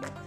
Friday.